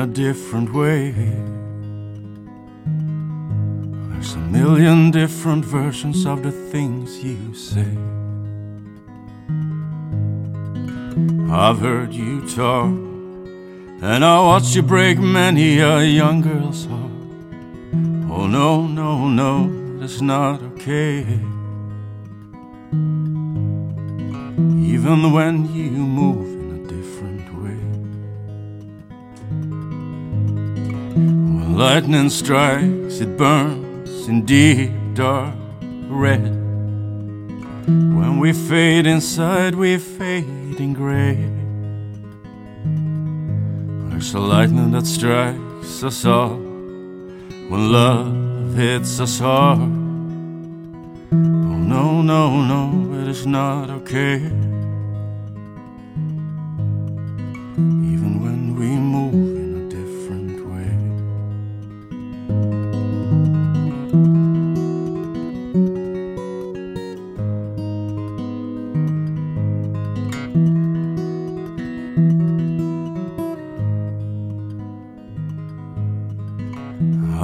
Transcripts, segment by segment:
a different way. There's a million different versions of the things you say. I've heard you talk, and I watched you break many a young girl's heart. Oh, no, no, no, that's not okay. Even when you move lightning strikes, it burns in deep dark red. When we fade inside, we fade in gray. There's a lightning that strikes us all when love hits us hard. Oh, no, no, no, it is not okay.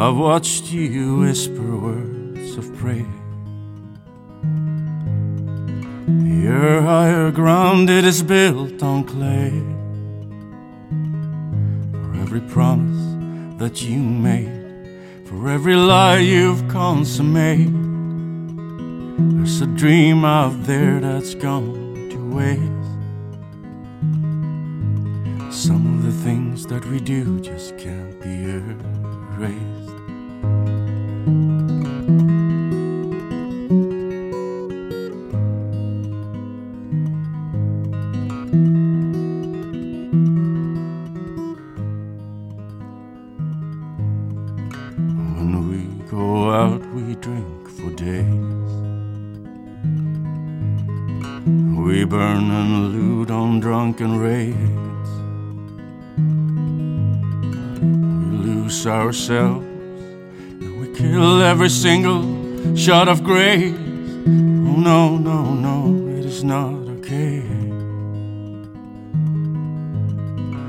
I've watched you whisper words of praise. Your higher ground it is built on clay. For every promise that you made, for every lie you've consummated, there's a dream out there that's gone to waste. Some of the things that we do just can't be erased. When we go out, we drink for days. We burn and loot on drunken raids. Lose ourselves and we kill every single shot of grace. Oh no, no, no, it is not okay.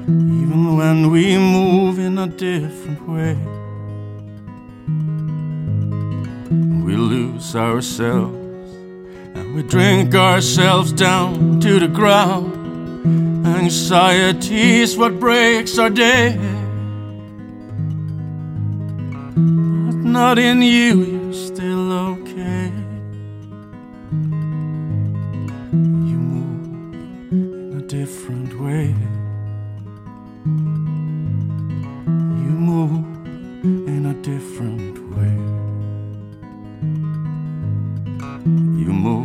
Even when we move in a different way. We lose ourselves and we drink ourselves down to the ground. Anxiety is what breaks our day. But not in you, you're still okay. You move in a different way. You move in a different way. You move.